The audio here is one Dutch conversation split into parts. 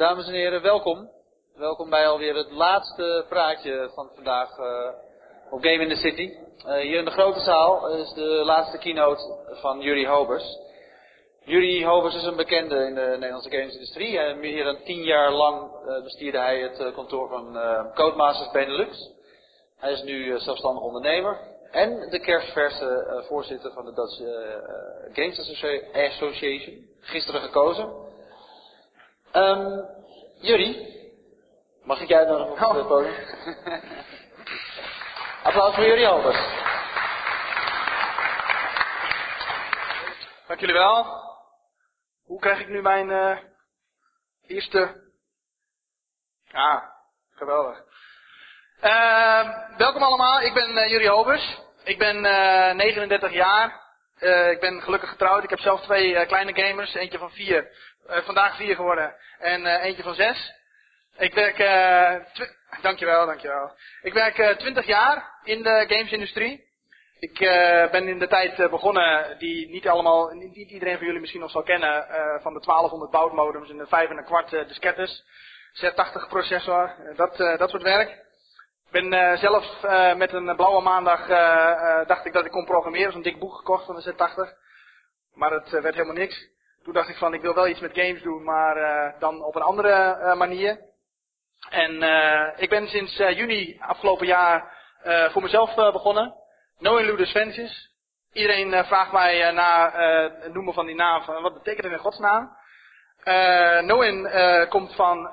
Dames en heren, welkom. Welkom bij alweer het laatste praatje van vandaag uh, op Game in the City. Uh, hier in de grote zaal is de laatste keynote van Jurie Hobers. Jurie Hobers is een bekende in de Nederlandse gamesindustrie. En meer dan tien jaar lang uh, bestierde hij het kantoor van Codemasters Benelux. Hij is nu zelfstandig ondernemer en de kerstverse voorzitter van de Dutch Games Association. Gisteren gekozen. Um, jullie, mag ik jij nog op het podium? Applaus voor jullie Albers. Dank jullie wel. Hoe krijg ik nu mijn uh, eerste... Ja, geweldig. Uh, welkom allemaal, ik ben uh, Jurie Hobers. Ik ben 39 jaar. ik ben gelukkig getrouwd. Ik heb zelf twee kleine gamers, eentje van vier vandaag vier geworden. En uh, eentje van zes. Ik werk, uh, dankjewel, dankjewel. Ik werk twintig jaar in de gamesindustrie. Ik ben in de tijd begonnen die niet allemaal, niet iedereen van jullie misschien nog zal kennen, van de 1200 boutmodems en de 5 en een kwart diskettes. Z80 processor, dat, dat soort werk. Ik ben zelf met een blauwe maandag, dacht ik dat ik kon programmeren, zo'n dik boek gekocht van de Z80. Maar het werd helemaal niks. Toen dacht ik van, ik wil wel iets met games doen, maar uh, dan op een andere uh, manier. En uh, ik ben sinds juni afgelopen jaar voor mezelf begonnen. Knowing Ludus Ventures. Iedereen vraagt mij na het noemen van die naam, van, wat betekent het in godsnaam? Knowing komt, van,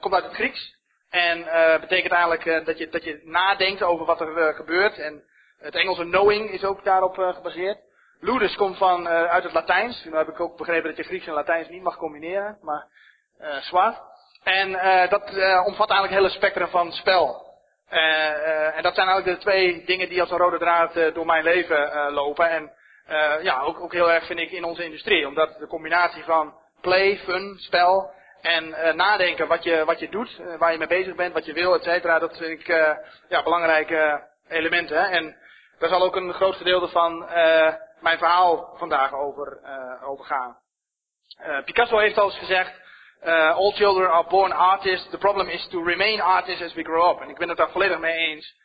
komt uit het Grieks. En betekent eigenlijk dat, je, dat je nadenkt over wat er gebeurt. En het Engelse knowing is ook daarop gebaseerd. Ludus komt van, uh, uit het Latijns. Nu heb ik ook begrepen dat je Grieks en Latijns niet mag combineren, maar uh, zwaar. En uh, dat omvat eigenlijk hele spectrum van spel. en dat zijn eigenlijk de twee dingen die als een rode draad door mijn leven lopen. En ja, ook, ook heel erg vind ik in onze industrie. Omdat de combinatie van play, fun, spel en nadenken wat je, wat je doet, waar je mee bezig bent, wat je wil, et cetera, dat vind ik ja, belangrijke elementen. En daar zal ook een groot gedeelte van mijn verhaal vandaag over, uh, over gaan. Uh, Picasso heeft al eens gezegd, uh, all children are born artists, the problem is to remain artists as we grow up. En ik ben het daar volledig mee eens.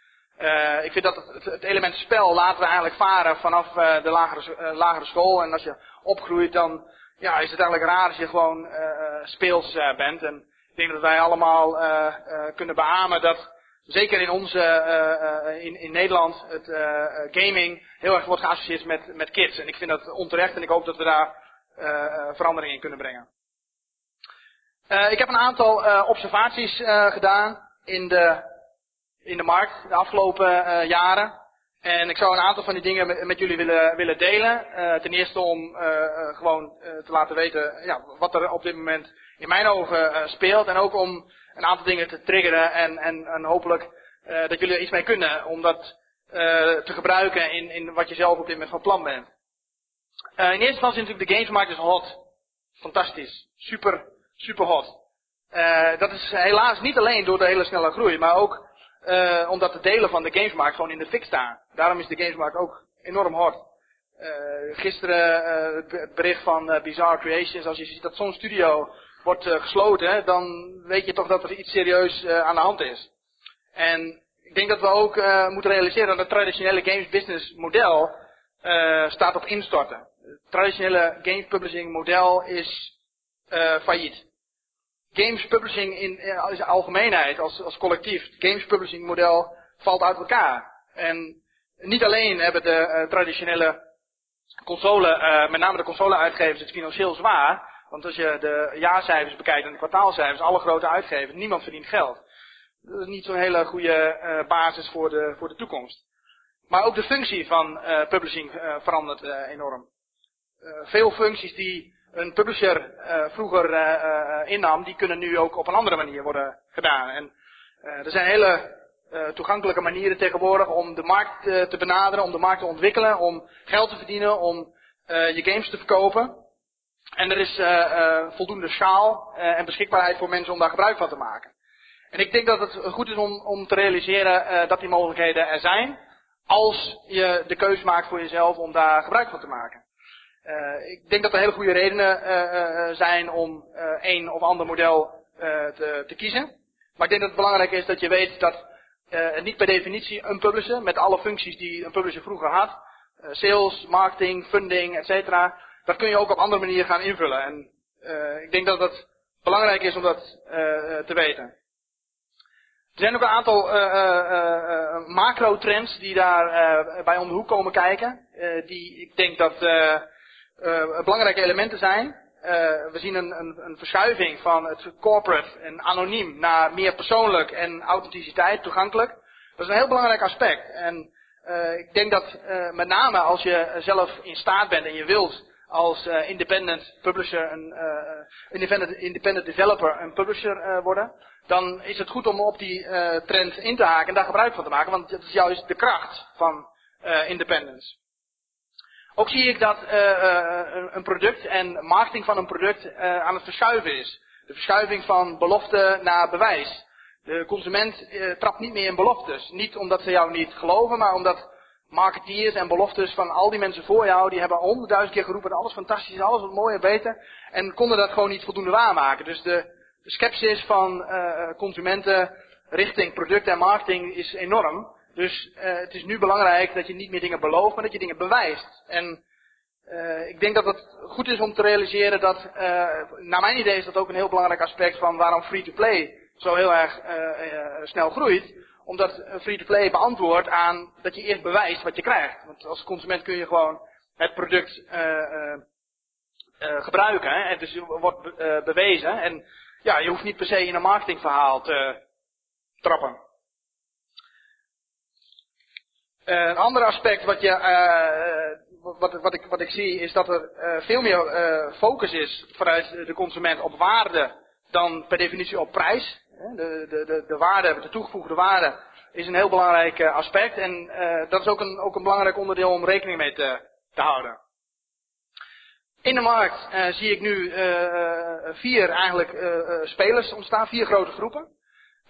Ik vind dat het, het, element spel laten we eigenlijk varen vanaf de lagere, lagere school. En als je opgroeit, dan ja, is het eigenlijk raar als je gewoon speels bent. En ik denk dat wij allemaal kunnen beamen dat zeker in onze, uh, in, in Nederland, het uh, gaming heel erg wordt geassocieerd met, met kids. En ik vind dat onterecht en ik hoop dat we daar verandering in kunnen brengen. ik heb een aantal observaties gedaan in de, in de markt de afgelopen jaren. En ik zou een aantal van die dingen met, met jullie willen, willen delen. ten eerste om gewoon te laten weten ja, wat er op dit moment in mijn ogen speelt. En ook om een aantal dingen te triggeren en, en, en hopelijk uh, dat jullie er iets mee kunnen om dat uh, te gebruiken in, in wat je zelf op dit moment van plan bent. Uh, in eerste instantie natuurlijk de gamesmarkt is hot. Fantastisch. Super, super hot. dat is helaas niet alleen door de hele snelle groei, maar ook omdat de delen van de gamesmarkt gewoon in de fik staan. Daarom is de gamesmarkt ook enorm hot. gisteren het bericht van Bizarre Creations, als je ziet dat zo'n studio wordt uh, gesloten, dan weet je toch dat er iets serieus uh, aan de hand is. En ik denk dat we ook uh, moeten realiseren dat het traditionele games business model staat op instorten. Het traditionele games publishing model is failliet. Games publishing in, in algemeenheid, als, als collectief, het games publishing model valt uit elkaar. En niet alleen hebben de traditionele console, met name de console uitgevers het financieel zwaar, want als je de jaarcijfers bekijkt en de kwartaalcijfers, alle grote uitgevers, niemand verdient geld. Dat is niet zo'n hele goede uh, basis voor de, voor de toekomst. Maar ook de functie van uh, publishing uh, verandert enorm. veel functies die een publisher vroeger innam, die kunnen nu ook op een andere manier worden gedaan. En er zijn hele toegankelijke manieren tegenwoordig om de markt te benaderen, om de markt te ontwikkelen, om geld te verdienen, om je games te verkopen. En er is uh, uh, voldoende schaal uh, en beschikbaarheid voor mensen om daar gebruik van te maken. En ik denk dat het goed is om, om te realiseren dat die mogelijkheden er zijn. Als je de keuze maakt voor jezelf om daar gebruik van te maken. ik denk dat er hele goede redenen zijn om een of ander model te, te, kiezen. Maar ik denk dat het belangrijk is dat je weet dat niet per definitie een publisher, met alle functies die een publisher vroeger had, sales, marketing, funding, etc. Dat kun je ook op andere manieren gaan invullen. En ik denk dat het belangrijk is om dat te weten. Er zijn ook een aantal uh, uh, macro-trends die daar bij om de hoek komen kijken. die ik denk dat belangrijke elementen zijn. we zien een, een, een, verschuiving van het corporate en anoniem naar meer persoonlijk en authenticiteit toegankelijk. Dat is een heel belangrijk aspect. En ik denk dat met name als je zelf in staat bent en je wilt als independent publisher, een independent, independent developer, een publisher worden, dan is het goed om op die uh, trend in te haken en daar gebruik van te maken, want dat is juist de kracht van uh, independence. Ook zie ik dat uh, een product en marketing van een product aan het verschuiven is. De verschuiving van belofte naar bewijs. De consument trapt niet meer in beloftes. Niet omdat ze jou niet geloven, maar omdat marketeers en beloftes van al die mensen voor jou, die hebben honderdduizend keer geroepen, alles fantastisch, alles wat mooi en beter. En konden dat gewoon niet voldoende waarmaken. Dus de de van uh, consumenten richting producten en marketing is enorm. Dus uh, het is nu belangrijk dat je niet meer dingen belooft, maar dat je dingen bewijst. En uh, ik denk dat het goed is om te realiseren dat, naar mijn idee is dat ook een heel belangrijk aspect van waarom free-to-play zo heel erg snel groeit. Omdat free-to-play beantwoordt aan dat je eerst bewijst wat je krijgt. Want als consument kun je gewoon het product gebruiken. Hè? Het dus wordt bewezen. En ja, je hoeft niet per se in een marketingverhaal te trappen. Een ander aspect wat, je, wat, wat, ik, wat ik zie is dat er veel meer focus is vanuit de consument op waarde dan per definitie op prijs. De, de, de, de waarde, de toegevoegde waarde is een heel belangrijk aspect en dat is ook een, ook een belangrijk onderdeel om rekening mee te, te houden. In de markt uh, zie ik nu uh, vier eigenlijk uh, spelers ontstaan, vier grote groepen.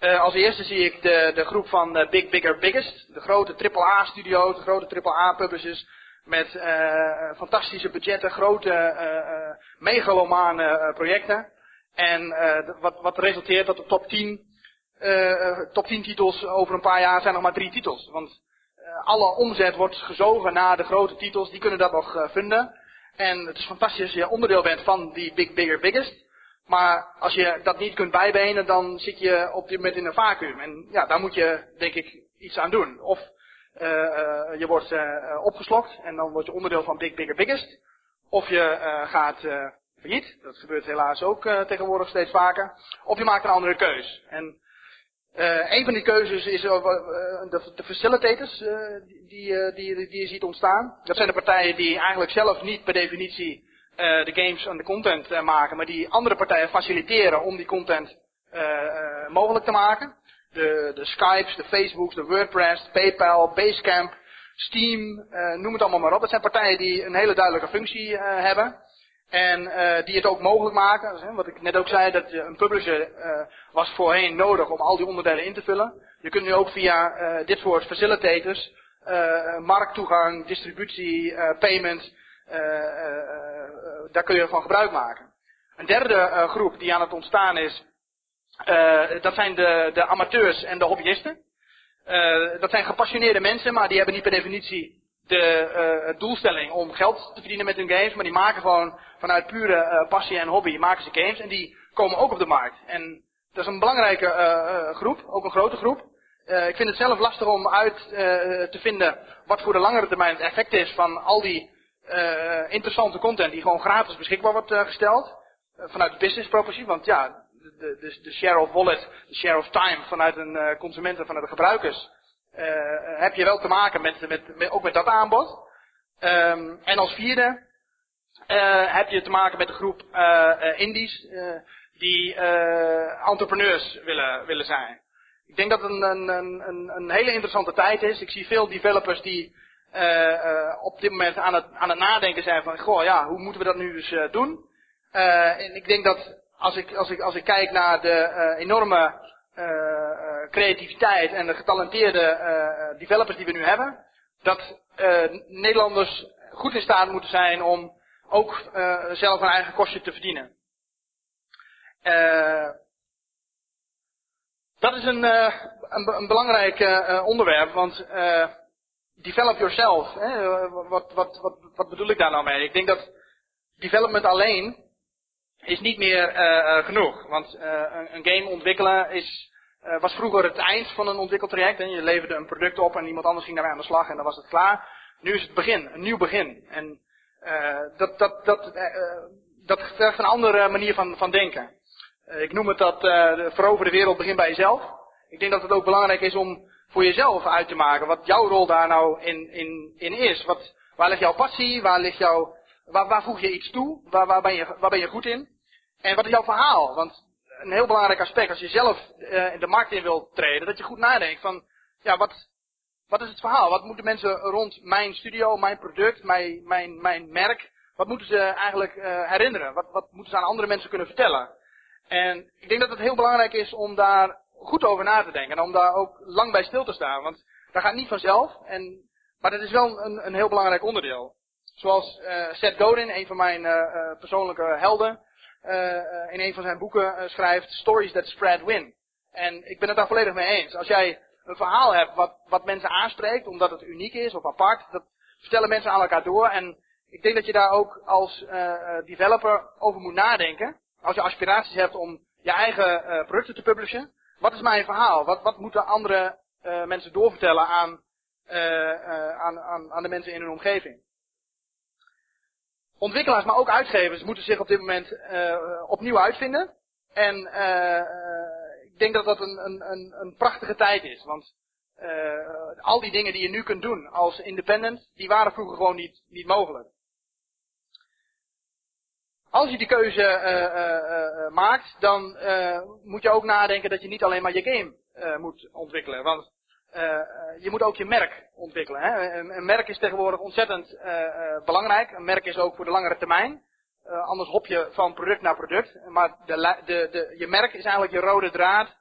als eerste zie ik de, de groep van Big Bigger Biggest, de grote AAA-studio's, de grote AAA-publishers met fantastische budgetten, grote megalomane projecten. En wat, wat resulteert dat de top 10, top 10 titels over een paar jaar zijn nog maar drie titels. Want alle omzet wordt gezogen naar de grote titels, die kunnen dat nog vinden. En het is fantastisch als je onderdeel bent van die Big Bigger Biggest. Maar als je dat niet kunt bijbenen, dan zit je op dit moment in een vacuüm. En ja, daar moet je, denk ik, iets aan doen. Of uh, je wordt uh, opgeslokt en dan word je onderdeel van Big Bigger Biggest. Of je gaat failliet. Dat gebeurt helaas ook tegenwoordig steeds vaker. Of je maakt een andere keus. En uh, een van die keuzes is uh, de, de, facilitators die, die, die, je ziet ontstaan. Dat zijn de partijen die eigenlijk zelf niet per definitie de games en de content maken, maar die andere partijen faciliteren om die content mogelijk te maken. De, de Skypes, de Facebooks, de WordPress, PayPal, Basecamp, Steam, noem het allemaal maar op. Dat zijn partijen die een hele duidelijke functie hebben. En uh, die het ook mogelijk maken. Hè, wat ik net ook zei, dat een publisher uh, was voorheen nodig om al die onderdelen in te vullen. Je kunt nu ook via uh, dit soort facilitators, markttoegang, distributie, payment, daar kun je van gebruik maken. Een derde groep die aan het ontstaan is, dat zijn de, de amateurs en de hobbyisten. dat zijn gepassioneerde mensen, maar die hebben niet per definitie de uh, doelstelling om geld te verdienen met hun games, maar die maken gewoon vanuit pure uh, passie en hobby maken ze games en die komen ook op de markt. En dat is een belangrijke uh, groep, ook een grote groep. ik vind het zelf lastig om uit te vinden wat voor de langere termijn het effect is van al die interessante content die gewoon gratis beschikbaar wordt gesteld. vanuit de business propositie, want ja, de, de, de, share of wallet, de share of time vanuit een consument en vanuit de gebruikers uh, heb je wel te maken met, met, ook met dat aanbod. Um, en als vierde uh, heb je te maken met de groep uh, indies die entrepreneurs willen, willen zijn. Ik denk dat het een, een, een, een hele interessante tijd is. Ik zie veel developers die op dit moment aan het, aan het nadenken zijn van, goh ja, hoe moeten we dat nu eens doen? en ik denk dat als ik, als ik, als ik kijk naar de enorme creativiteit en de getalenteerde uh, developers die we nu hebben, dat Nederlanders goed in staat moeten zijn om ook zelf een eigen kostje te verdienen. dat is een, uh, een, belangrijk uh, onderwerp, want develop yourself, hè, wat, wat, wat, wat bedoel ik daar nou mee? Ik denk dat development alleen is niet meer genoeg. Want een, game ontwikkelen is, was vroeger het eind van een ontwikkeltraject. Hè. Je leverde een product op en iemand anders ging daarmee aan de slag en dan was het klaar. Nu is het begin, een nieuw begin. En dat, dat, dat, dat vergt een andere manier van, van denken. Eh, ik noem het dat uh, verover de wereld begint bij jezelf. Ik denk dat het ook belangrijk is om voor jezelf uit te maken wat jouw rol daar nou in, in, in is. Wat, waar ligt jouw passie? Waar, ligt jouw, waar, waar voeg je iets toe? Waar, waar, ben je, waar ben je goed in? En wat is jouw verhaal? Want een heel belangrijk aspect als je zelf uh, in de markt in wilt treden, dat je goed nadenkt van, ja, wat, wat is het verhaal? Wat moeten mensen rond mijn studio, mijn product, mijn, mijn, mijn merk, wat moeten ze eigenlijk uh, herinneren? Wat, wat moeten ze aan andere mensen kunnen vertellen? En ik denk dat het heel belangrijk is om daar goed over na te denken. En om daar ook lang bij stil te staan. Want dat gaat niet vanzelf. En, maar dat is wel een, een heel belangrijk onderdeel. Zoals uh, Seth Godin, een van mijn uh, persoonlijke helden, in een van zijn boeken schrijft: Stories that spread win. En ik ben het daar volledig mee eens. Als jij een verhaal hebt wat, wat mensen aanspreekt, omdat het uniek is of apart, dat vertellen mensen aan elkaar door. En ik denk dat je daar ook als developer over moet nadenken als je aspiraties hebt om je eigen producten te publishen, wat is mijn verhaal? Wat, wat moeten andere mensen doorvertellen aan, aan, aan, aan de mensen in hun omgeving? Ontwikkelaars, maar ook uitgevers moeten zich op dit moment opnieuw uitvinden. En ik denk dat dat een, een, een, prachtige tijd is. Want al die dingen die je nu kunt doen als independent, die waren vroeger gewoon niet, niet mogelijk. Als je die keuze uh, uh, maakt, dan moet je ook nadenken dat je niet alleen maar je game moet ontwikkelen. Want je moet ook je merk ontwikkelen. Hè? Een, merk is tegenwoordig ontzettend belangrijk. Een merk is ook voor de langere termijn. anders hop je van product naar product. Maar de, de, de, je merk is eigenlijk je rode draad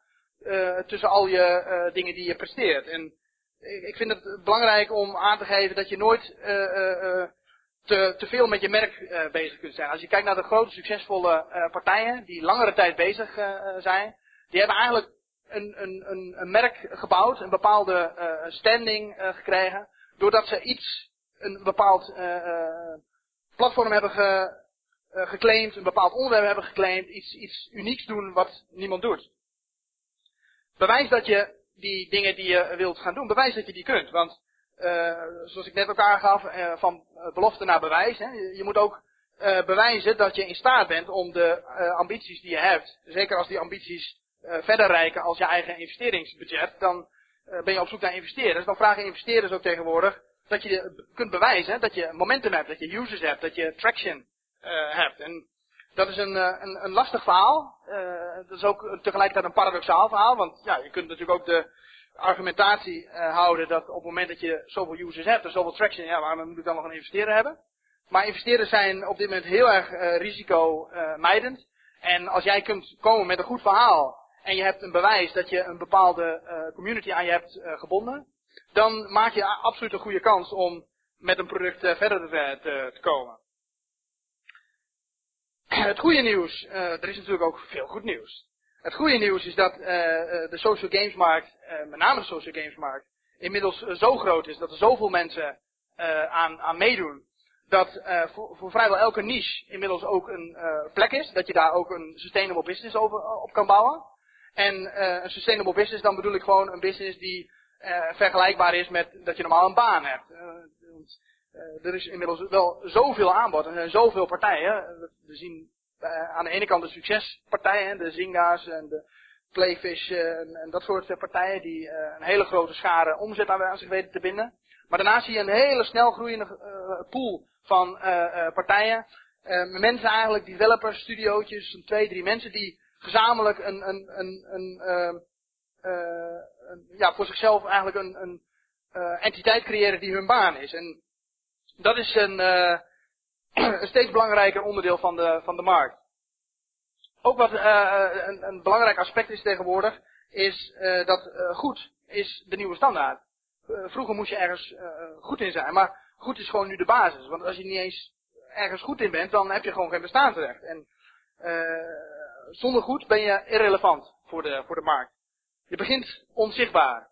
tussen al je dingen die je presteert. En ik vind het belangrijk om aan te geven dat je nooit te, te veel met je merk bezig kunt zijn. Als je kijkt naar de grote succesvolle partijen die langere tijd bezig zijn, die hebben eigenlijk een, een, een, een merk gebouwd, een bepaalde standing gekregen, doordat ze iets, een bepaald platform hebben ge, geclaimd, een bepaald onderwerp hebben geclaimd, iets, iets unieks doen wat niemand doet. Bewijs dat je die dingen die je wilt gaan doen, bewijs dat je die kunt. Want zoals ik net ook aangaf, van eh, belofte naar bewijs. Hè. Je, moet ook bewijzen dat je in staat bent om de ambities die je hebt, zeker als die ambities verder reiken als je eigen investeringsbudget, dan ben je op zoek naar investeerders. Dan vragen investeerders ook tegenwoordig dat je kunt bewijzen dat je momentum hebt, dat je users hebt, dat je traction hebt. En dat is een, een, een lastig verhaal. dat is ook tegelijkertijd een paradoxaal verhaal, want ja, je kunt natuurlijk ook de argumentatie houden dat op het moment dat je zoveel users hebt en zoveel traction, ja, waarom moet ik dan nog een investeerder hebben? Maar investeerders zijn op dit moment heel erg risicomijdend. en als jij kunt komen met een goed verhaal en je hebt een bewijs dat je een bepaalde uh, community aan je hebt gebonden, dan maak je absoluut een goede kans om met een product verder te, te, komen. Het goede nieuws, er is natuurlijk ook veel goed nieuws. Het goede nieuws is dat de social games markt, met name de social games markt, inmiddels zo groot is dat er zoveel mensen aan, aan meedoen. Dat voor, voor, vrijwel elke niche inmiddels ook een plek is. Dat je daar ook een sustainable business over, op kan bouwen. En een sustainable business, dan bedoel ik gewoon een business die vergelijkbaar is met dat je normaal een baan hebt. er is inmiddels wel zoveel aanbod en er zijn zoveel partijen. We zien aan de ene kant de succespartijen, de Zynga's en de Playfish en, dat soort partijen die een hele grote schare omzet aan, zich weten te binden. Maar daarnaast zie je een hele snel groeiende pool van partijen. mensen eigenlijk, developers, studiootjes, twee, drie mensen die gezamenlijk een, een, een, een, een ja, voor zichzelf eigenlijk een, een entiteit creëren die hun baan is. En dat is een, een steeds belangrijker onderdeel van de, van de markt. Ook wat uh, een, een, belangrijk aspect is tegenwoordig, is uh, dat uh, goed is de nieuwe standaard. vroeger moest je ergens goed in zijn, maar goed is gewoon nu de basis. Want als je niet eens ergens goed in bent, dan heb je gewoon geen bestaansrecht. En zonder goed ben je irrelevant voor de, voor de markt. Je begint onzichtbaar.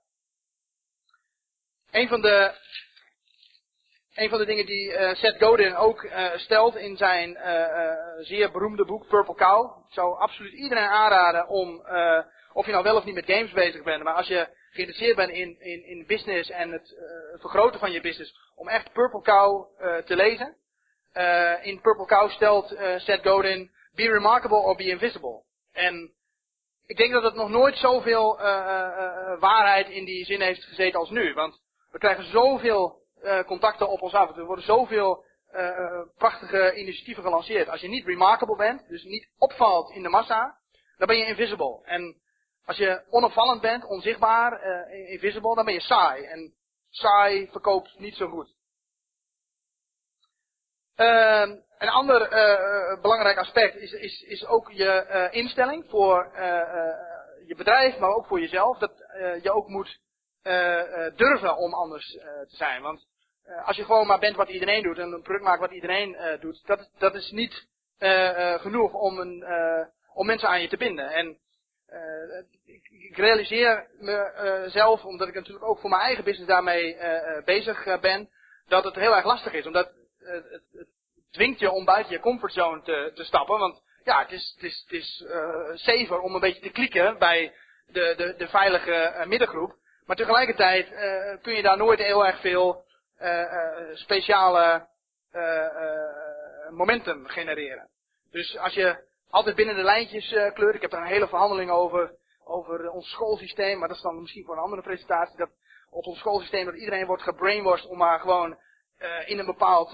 Een van de, een van de dingen die uh, Seth Godin ook uh, stelt in zijn uh, zeer beroemde boek Purple Cow. Ik zou absoluut iedereen aanraden om, of je nou wel of niet met games bezig bent, maar als je geïnteresseerd bent in, in, in business en het vergroten van je business, om echt Purple Cow te lezen. in Purple Cow stelt Seth Godin, be remarkable or be invisible. En ik denk dat het nog nooit zoveel waarheid in die zin heeft gezeten als nu. Want we krijgen zoveel uh, contacten op ons af. Er worden zoveel uh, prachtige initiatieven gelanceerd. Als je niet remarkable bent, dus niet opvalt in de massa, dan ben je invisible. En als je onopvallend bent, onzichtbaar, uh, invisible, dan ben je saai. En saai verkoopt niet zo goed. Uh, een ander uh, belangrijk aspect is, is, is ook je uh, instelling voor je bedrijf, maar ook voor jezelf. Dat je ook moet durven om anders te zijn. Want als je gewoon maar bent wat iedereen doet en een product maakt wat iedereen doet, dat, dat is niet genoeg om, een, om mensen aan je te binden. En ik, ik, realiseer mezelf, omdat ik natuurlijk ook voor mijn eigen business daarmee bezig ben, dat het heel erg lastig is. Omdat het, dwingt je om buiten je comfortzone te, te stappen. Want ja, het is, het is, het is safer om een beetje te klikken bij de, de, de veilige middengroep. Maar tegelijkertijd uh, kun je daar nooit heel erg veel uh, speciale momentum genereren. Dus als je altijd binnen de lijntjes kleurt, ik heb daar een hele verhandeling over, over ons schoolsysteem, maar dat is dan misschien voor een andere presentatie, dat op ons schoolsysteem dat iedereen wordt gebrainwashed om maar gewoon in een bepaald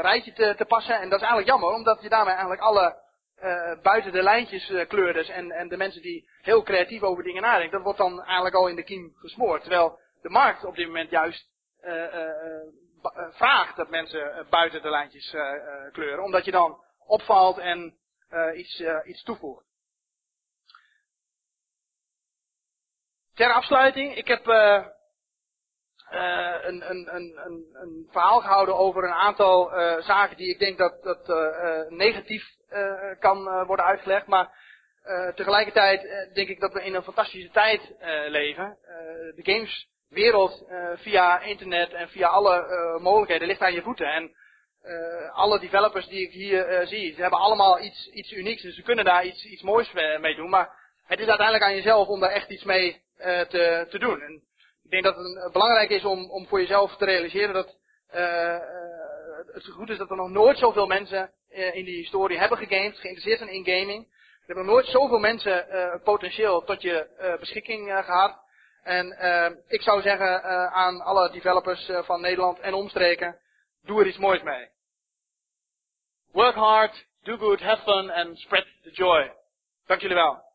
rijtje te, te passen. En dat is eigenlijk jammer, omdat je daarmee eigenlijk alle uh, buiten de lijntjes kleurders en, en de mensen die heel creatief over dingen nadenken, dat wordt dan eigenlijk al in de kiem gesmoord. Terwijl de markt op dit moment juist vraagt dat mensen buiten de lijntjes kleuren, omdat je dan opvalt en iets, iets toevoegt. Ter afsluiting, ik heb een, een, een, een, verhaal gehouden over een aantal zaken die ik denk dat, dat negatief uh, kan worden uitgelegd. Maar tegelijkertijd denk ik dat we in een fantastische tijd leven. de gameswereld via internet en via alle mogelijkheden ligt aan je voeten. En alle developers die ik hier zie, ze hebben allemaal iets, iets unieks. Dus ze kunnen daar iets, iets moois mee doen. Maar het is uiteindelijk aan jezelf om daar echt iets mee te, te doen. En ik denk dat het belangrijk is om, om voor jezelf te realiseren dat het goed is dat er nog nooit zoveel mensen uh, in die historie hebben gegamed, geïnteresseerd zijn in gaming. Er hebben nog nooit zoveel mensen uh, potentieel tot je uh, beschikking gehad. En ik zou zeggen aan alle developers van Nederland en omstreken, doe er iets moois mee. Work hard, do good, have fun and spread the joy. Dank jullie wel.